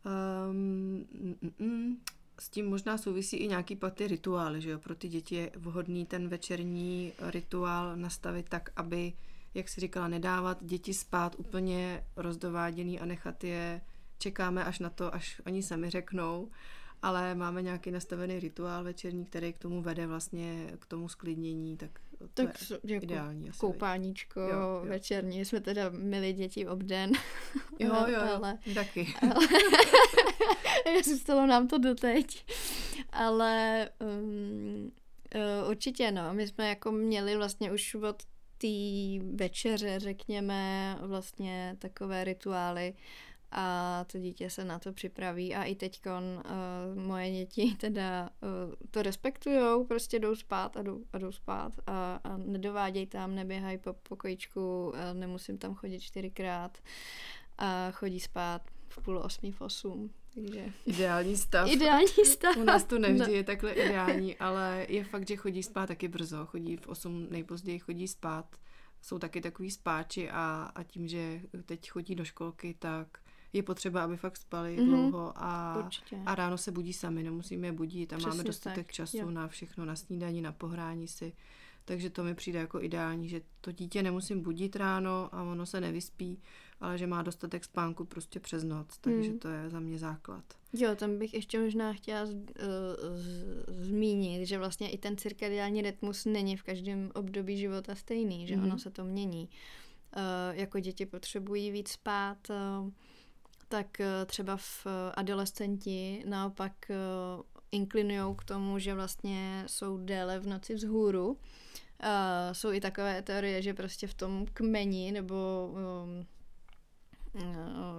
Um, mm, mm, s tím možná souvisí i nějaký paty rituály, že jo? Pro ty děti je vhodný ten večerní rituál nastavit tak, aby, jak si říkala, nedávat děti spát úplně rozdováděný a nechat je, čekáme až na to, až oni sami řeknou, ale máme nějaký nastavený rituál večerní, který k tomu vede vlastně k tomu sklidnění, tak to tak je jako ideální. Asi, koupáníčko jo, jo. večerní, jsme teda milí děti obden. Jo, (laughs) jo, ale, taky. (laughs) Ale, (laughs) zůstalo nám to doteď. Ale um, uh, určitě no, my jsme jako měli vlastně už od té večeře, řekněme, vlastně takové rituály, a to dítě se na to připraví a i teď uh, moje děti teda uh, to respektujou, prostě jdou spát a jdou, a jdou spát a, a nedovádějí tam, neběhají po pokojičku, uh, nemusím tam chodit čtyřikrát a chodí spát v půl osmi, v osm. Takže... Ideální stav. (laughs) Ideální stav. U nás to nevždy no. je takhle ideální, ale je fakt, že chodí spát taky brzo. Chodí v 8, nejpozději chodí spát. Jsou taky takový spáči a, a tím, že teď chodí do školky, tak je potřeba, aby fakt spali mm-hmm. dlouho a, a ráno se budí sami, nemusíme je budit a Přesně máme dostatek tak. času jo. na všechno, na snídaní, na pohrání si. Takže to mi přijde jako ideální, že to dítě nemusím budit ráno a ono se nevyspí, ale že má dostatek spánku prostě přes noc, takže hmm. to je za mě základ. Jo, tam bych ještě možná chtěla z, uh, z, zmínit, že vlastně i ten cirkadiální rytmus není v každém období života stejný, že hmm. ono se to mění. Uh, jako děti potřebují víc spát, uh, tak uh, třeba v adolescenti naopak uh, inklinují k tomu, že vlastně jsou déle v noci vzhůru. Jsou i takové teorie, že prostě v tom kmeni nebo um,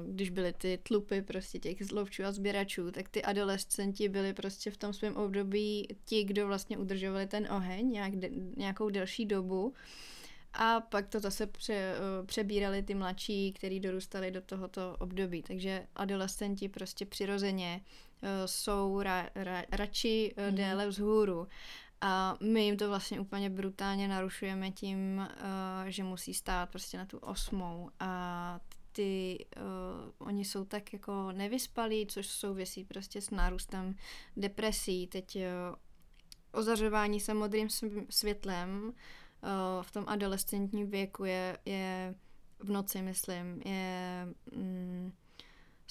když byly ty tlupy prostě těch zlovčů a sběračů, tak ty adolescenti byli prostě v tom svém období ti, kdo vlastně udržovali ten oheň nějak, nějakou delší dobu. A pak to zase pře, přebírali ty mladší, kteří dorůstali do tohoto období. Takže adolescenti prostě přirozeně jsou ra, ra, radši mm. déle vzhůru. A my jim to vlastně úplně brutálně narušujeme tím, že musí stát prostě na tu osmou a ty, uh, oni jsou tak jako nevyspalí, což souvisí prostě s nárůstem depresí. Teď uh, ozařování se modrým světlem uh, v tom adolescentním věku je, je v noci, myslím, je... Mm,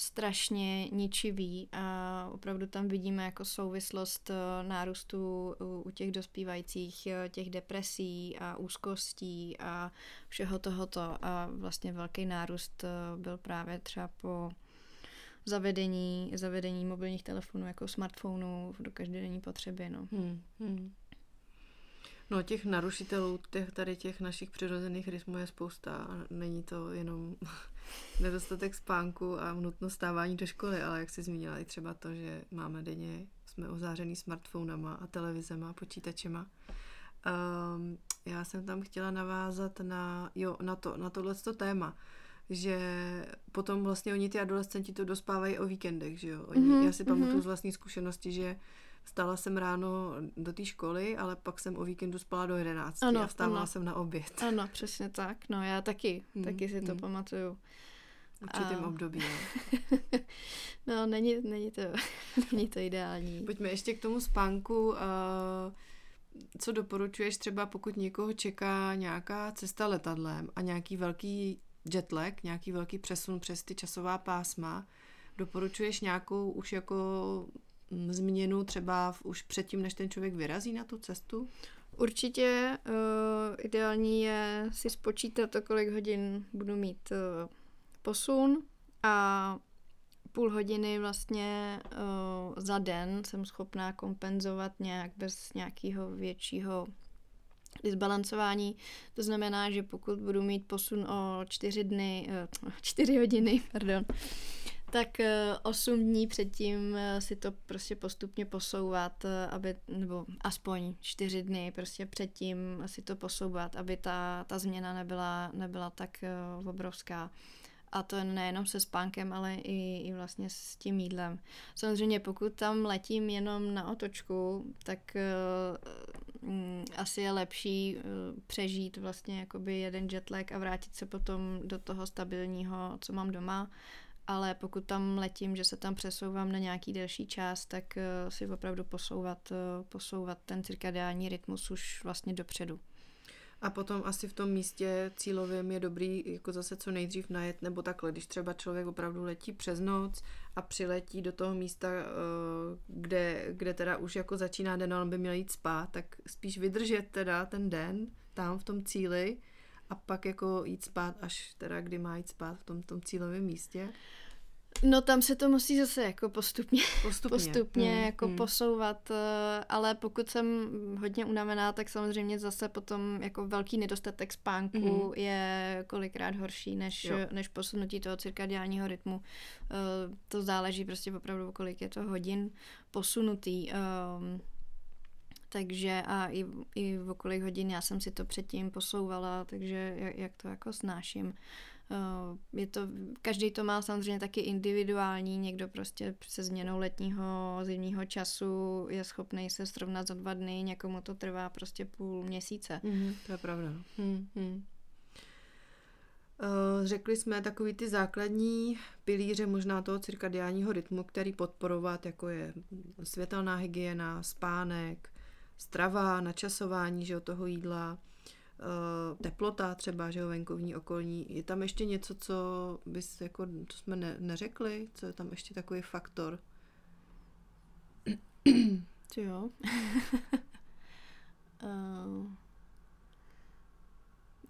strašně ničivý a opravdu tam vidíme jako souvislost eh, nárůstu u těch dospívajících eh, těch depresí a úzkostí a všeho tohoto a vlastně velký nárůst eh, byl právě třeba po zavedení, zavedení mobilních telefonů jako smartphonů do každodenní potřeby. No. Hmm, hmm. No těch narušitelů těch, tady těch našich přirozených rytmů je spousta a není to jenom (laughs) nedostatek spánku a nutnost stávání do školy, ale jak jsi zmínila i třeba to, že máme denně, jsme ozářený smartphonama a televizema a počítačema. Um, já jsem tam chtěla navázat na, jo, na, to, na tohleto téma, že potom vlastně oni ty adolescenti to dospávají o víkendech, že jo. Oni, mm-hmm, já si pamatuju mm-hmm. z vlastní zkušenosti, že Stala jsem ráno do té školy, ale pak jsem o víkendu spala do 11 ano, a vstávala ano. jsem na oběd. Ano, přesně tak. No já taky, hmm, taky si to hmm. pamatuju. V určitém a... období. no, (laughs) není, není, to, (laughs) není to ideální. Pojďme ještě k tomu spánku. Co doporučuješ třeba, pokud někoho čeká nějaká cesta letadlem a nějaký velký jetlag, nějaký velký přesun přes ty časová pásma, doporučuješ nějakou už jako změnu třeba v, už předtím, než ten člověk vyrazí na tu cestu? Určitě uh, ideální je si spočítat, o kolik hodin budu mít uh, posun a půl hodiny vlastně uh, za den jsem schopná kompenzovat nějak bez nějakého většího disbalancování. To znamená, že pokud budu mít posun o čtyři dny, uh, (laughs) čtyři hodiny, pardon, tak 8 eh, dní předtím eh, si to prostě postupně posouvat, eh, aby, nebo aspoň 4 dny prostě předtím si to posouvat, aby ta, ta změna nebyla, nebyla tak obrovská. A to nejenom se spánkem, ale i, i vlastně s tím jídlem. Samozřejmě pokud tam letím jenom na otočku, tak uh, asi je lepší uh, přežít vlastně jakoby jeden jetlag a vrátit se potom do toho stabilního, co mám doma ale pokud tam letím, že se tam přesouvám na nějaký delší čas, tak uh, si opravdu posouvat, uh, posouvat ten cirkadiální rytmus už vlastně dopředu. A potom asi v tom místě cílovém je dobrý jako zase co nejdřív najet, nebo takhle, když třeba člověk opravdu letí přes noc a přiletí do toho místa, eh, kde, kde teda už jako začíná den, ale by měl jít spát, tak spíš vydržet teda ten den tam v tom cíli, a pak jako jít spát, až teda kdy má jít spát v tom, tom cílovém místě? No tam se to musí zase jako postupně, (laughs) postupně, postupně hmm, jako hmm. posouvat, eh, ale pokud jsem hodně unavená, tak samozřejmě zase potom jako velký nedostatek spánku hmm. je kolikrát horší než, než posunutí toho cirkadiálního rytmu. Eh, to záleží prostě opravdu, kolik je to hodin posunutý. Takže a i, i v okolik hodin já jsem si to předtím posouvala, takže jak, jak to jako snáším. je to, každý to má samozřejmě taky individuální, někdo prostě se změnou letního, zimního času je schopný se srovnat za dva dny, někomu to trvá prostě půl měsíce. Mm, to je pravda. Hmm, hmm. Řekli jsme takový ty základní pilíře možná toho cirkadiálního rytmu, který podporovat, jako je světelná hygiena, spánek, strava, načasování že, toho jídla, Eh, teplota třeba, že jo, venkovní, okolní. Je tam ještě něco, co bys, jako, to jsme ne, neřekli? Co je tam ještě takový faktor? Co jo? uh, (laughs)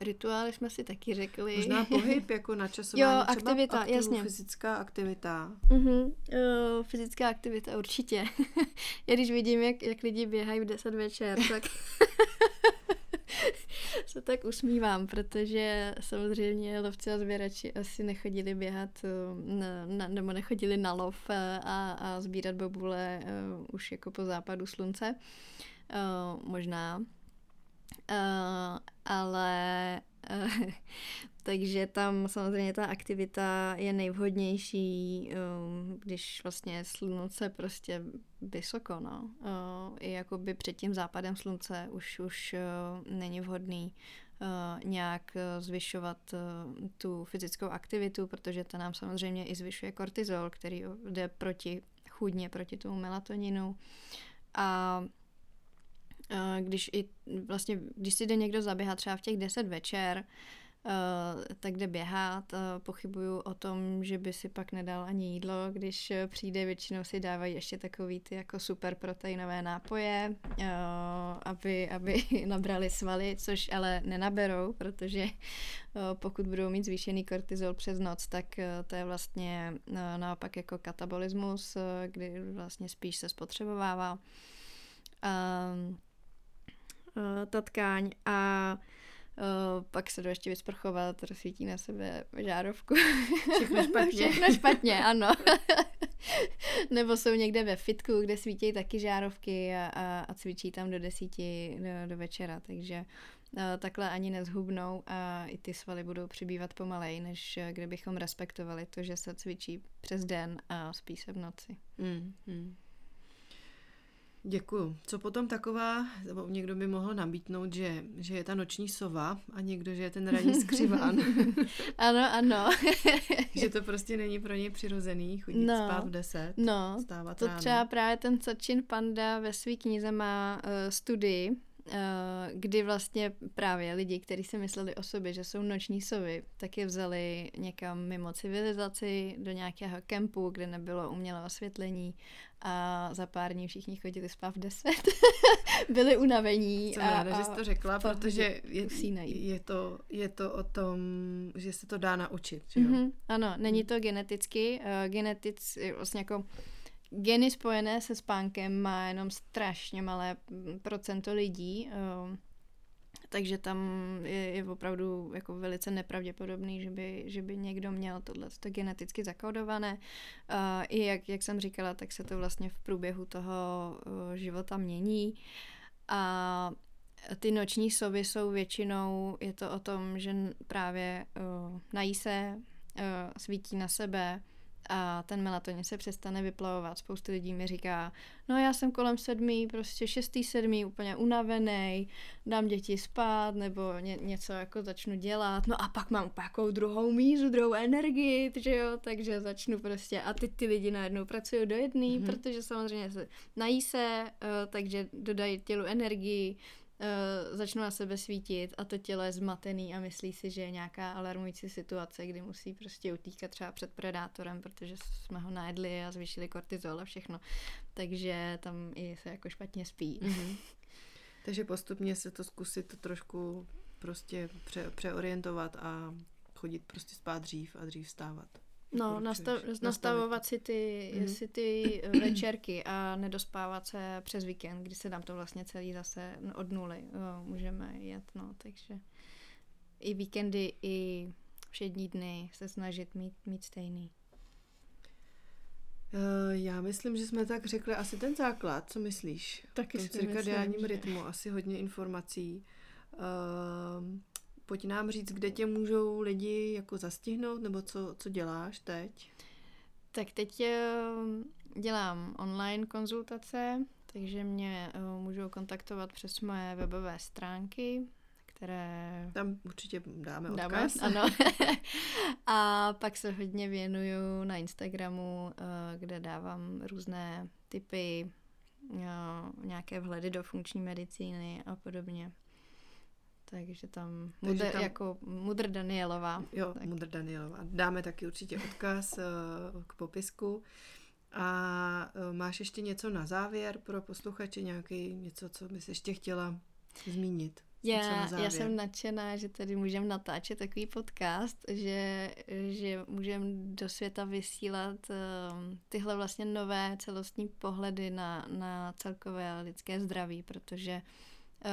rituály jsme si taky řekli. Možná (laughs) pohyb, jako načasování. Jo, aktivita, aktivu, jasně. Fyzická aktivita. Uh-huh. Uh, fyzická aktivita, určitě. (laughs) Já když vidím, jak, jak lidi běhají v 10 večer, (laughs) tak se tak usmívám, protože samozřejmě lovci a zběrači asi nechodili běhat eh, na, na, nebo nechodili na lov eh, a, a sbírat bobule uh, už jako po západu slunce. Uh, možná. Uh, ale uh, (laughs) takže tam samozřejmě ta aktivita je nejvhodnější, um, když vlastně slunce prostě vysoko, no. Uh, I jakoby před tím západem slunce už, už uh, není vhodný uh, nějak zvyšovat tu fyzickou aktivitu, protože to nám samozřejmě i zvyšuje kortizol, který jde proti chudně, proti tomu melatoninu. A když i vlastně, když si jde někdo zaběhat třeba v těch 10 večer, Uh, tak jde běhat. Uh, pochybuju o tom, že by si pak nedal ani jídlo, když přijde, většinou si dávají ještě takový ty jako super proteinové nápoje, aby, aby (laughs) nabrali svaly, což ale nenaberou, protože pokud budou mít zvýšený kortizol přes noc, tak to je vlastně naopak jako katabolismus, kdy vlastně spíš se spotřebovává ta tkáň a Uh, pak se jdu ještě vysprchovat, rozsvítí na sebe žárovku. Všechno (laughs) špatně. Všechno špatně, ano. (laughs) Nebo jsou někde ve fitku, kde svítí taky žárovky a, a, a cvičí tam do desíti do, do večera, takže uh, takhle ani nezhubnou a i ty svaly budou přibývat pomalej, než kdybychom respektovali to, že se cvičí přes den a spí se v noci. Mm, mm. Děkuju. Co potom taková, nebo někdo by mohl nabídnout, že, že je ta noční sova a někdo, že je ten ranní skřiván. (laughs) ano, ano. (laughs) že to prostě není pro ně přirozený chodit no, spát v deset, no, stávat to ráno. třeba právě ten Sačin Panda ve své knize má uh, studii, Eh, kdy vlastně právě lidi, kteří si mysleli o sobě, že jsou noční sovy, tak je vzali někam mimo civilizaci, do nějakého kempu, kde nebylo umělé osvětlení a za pár dní všichni chodili spát v deset. (laughs) Byli unavení. Jsem a, ráda, a že jsi to řekla, protože je, je, to, je to o tom, že se to dá naučit. Že jo? Mm-hmm, ano, není to geneticky. Uh, genetic, vlastně jako geny spojené se spánkem má jenom strašně malé procento lidí, ehm, takže tam je, je opravdu jako velice nepravděpodobný, že by, že by někdo měl tohle to geneticky zakódované. Uh, I jak, jak jsem říkala, tak se to vlastně v průběhu toho uh, života mění. A ty noční sovy jsou většinou, je to o tom, že právě uh, nají se, uh, svítí na sebe, a ten melatonin se přestane vyplavovat. Spoustu lidí mi říká, no já jsem kolem sedmý, prostě šestý, sedmý, úplně unavený, dám děti spát nebo ně, něco jako začnu dělat, no a pak mám takovou druhou mízu, druhou energii, že jo, takže začnu prostě a teď ty lidi najednou pracují do jedný, mm-hmm. protože samozřejmě se nají se, uh, takže dodají tělu energii, uh, začnou na sebe svítit a to tělo je zmatený a myslí si, že je nějaká alarmující situace, kdy musí prostě utíkat třeba před predátorem, protože jsme ho najedli a zvýšili kortizol a všechno. Takže tam i se jako špatně spí. Mm-hmm. (laughs) Takže postupně se to zkusit to trošku prostě pře- přeorientovat a chodit prostě spát dřív a dřív vstávat. No, nastav, nastavovat si ty, mm-hmm. si ty eh, (clears throat) večerky a nedospávat se přes víkend, kdy se nám to vlastně celý zase od nuly jo, můžeme jet, no, takže i víkendy, i všední dny se snažit mít, mít stejný. Uh, já myslím, že jsme tak řekli asi ten základ, co myslíš? Taky v tom cirkadiálním rytmu, asi hodně informací. Uh, pojď nám říct, kde tě můžou lidi jako zastihnout, nebo co, co děláš teď? Tak teď eh, dělám online konzultace, takže mě eh, můžou kontaktovat přes moje webové stránky, které... Tam určitě dáme odkaz. Dáme, (laughs) ano. (laughs) a pak se hodně věnuju na Instagramu, eh, kde dávám různé typy, nějaké vhledy do funkční medicíny a podobně. Takže tam, Takže mudr, tam... jako Mudr Danielová. Jo, tak. Mudr Danielová. Dáme taky určitě odkaz uh, k popisku. A uh, máš ještě něco na závěr pro posluchače, nějaký něco, co bys ještě chtěla zmínit? Já, já jsem nadšená, že tady můžeme natáčet takový podcast, že, že můžeme do světa vysílat uh, tyhle vlastně nové celostní pohledy na, na celkové lidské zdraví, protože uh,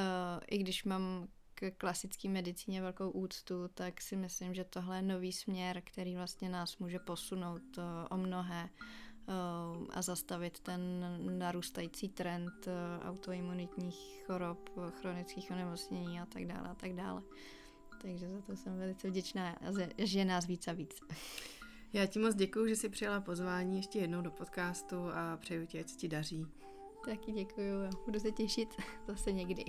i když mám k klasické medicíně velkou úctu, tak si myslím, že tohle je nový směr, který vlastně nás může posunout uh, o mnohé uh, a zastavit ten narůstající trend uh, autoimunitních chorob, chronických onemocnění a tak dále a tak dále. Takže za to jsem velice vděčná, že je nás víc a víc. (laughs) Já ti moc děkuji, že jsi přijala pozvání ještě jednou do podcastu a přeju ti, ať ti daří. Taky děkuji, budu se těšit (laughs) zase někdy.